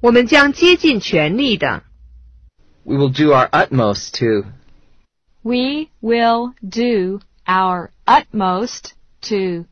我们将竭尽全力的。We will do our utmost to. We will do our utmost to